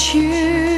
去。